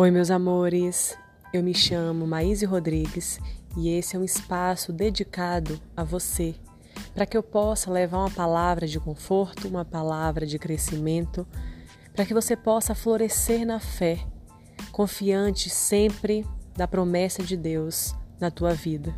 Oi, meus amores. Eu me chamo Maíse Rodrigues e esse é um espaço dedicado a você, para que eu possa levar uma palavra de conforto, uma palavra de crescimento, para que você possa florescer na fé, confiante sempre da promessa de Deus na tua vida.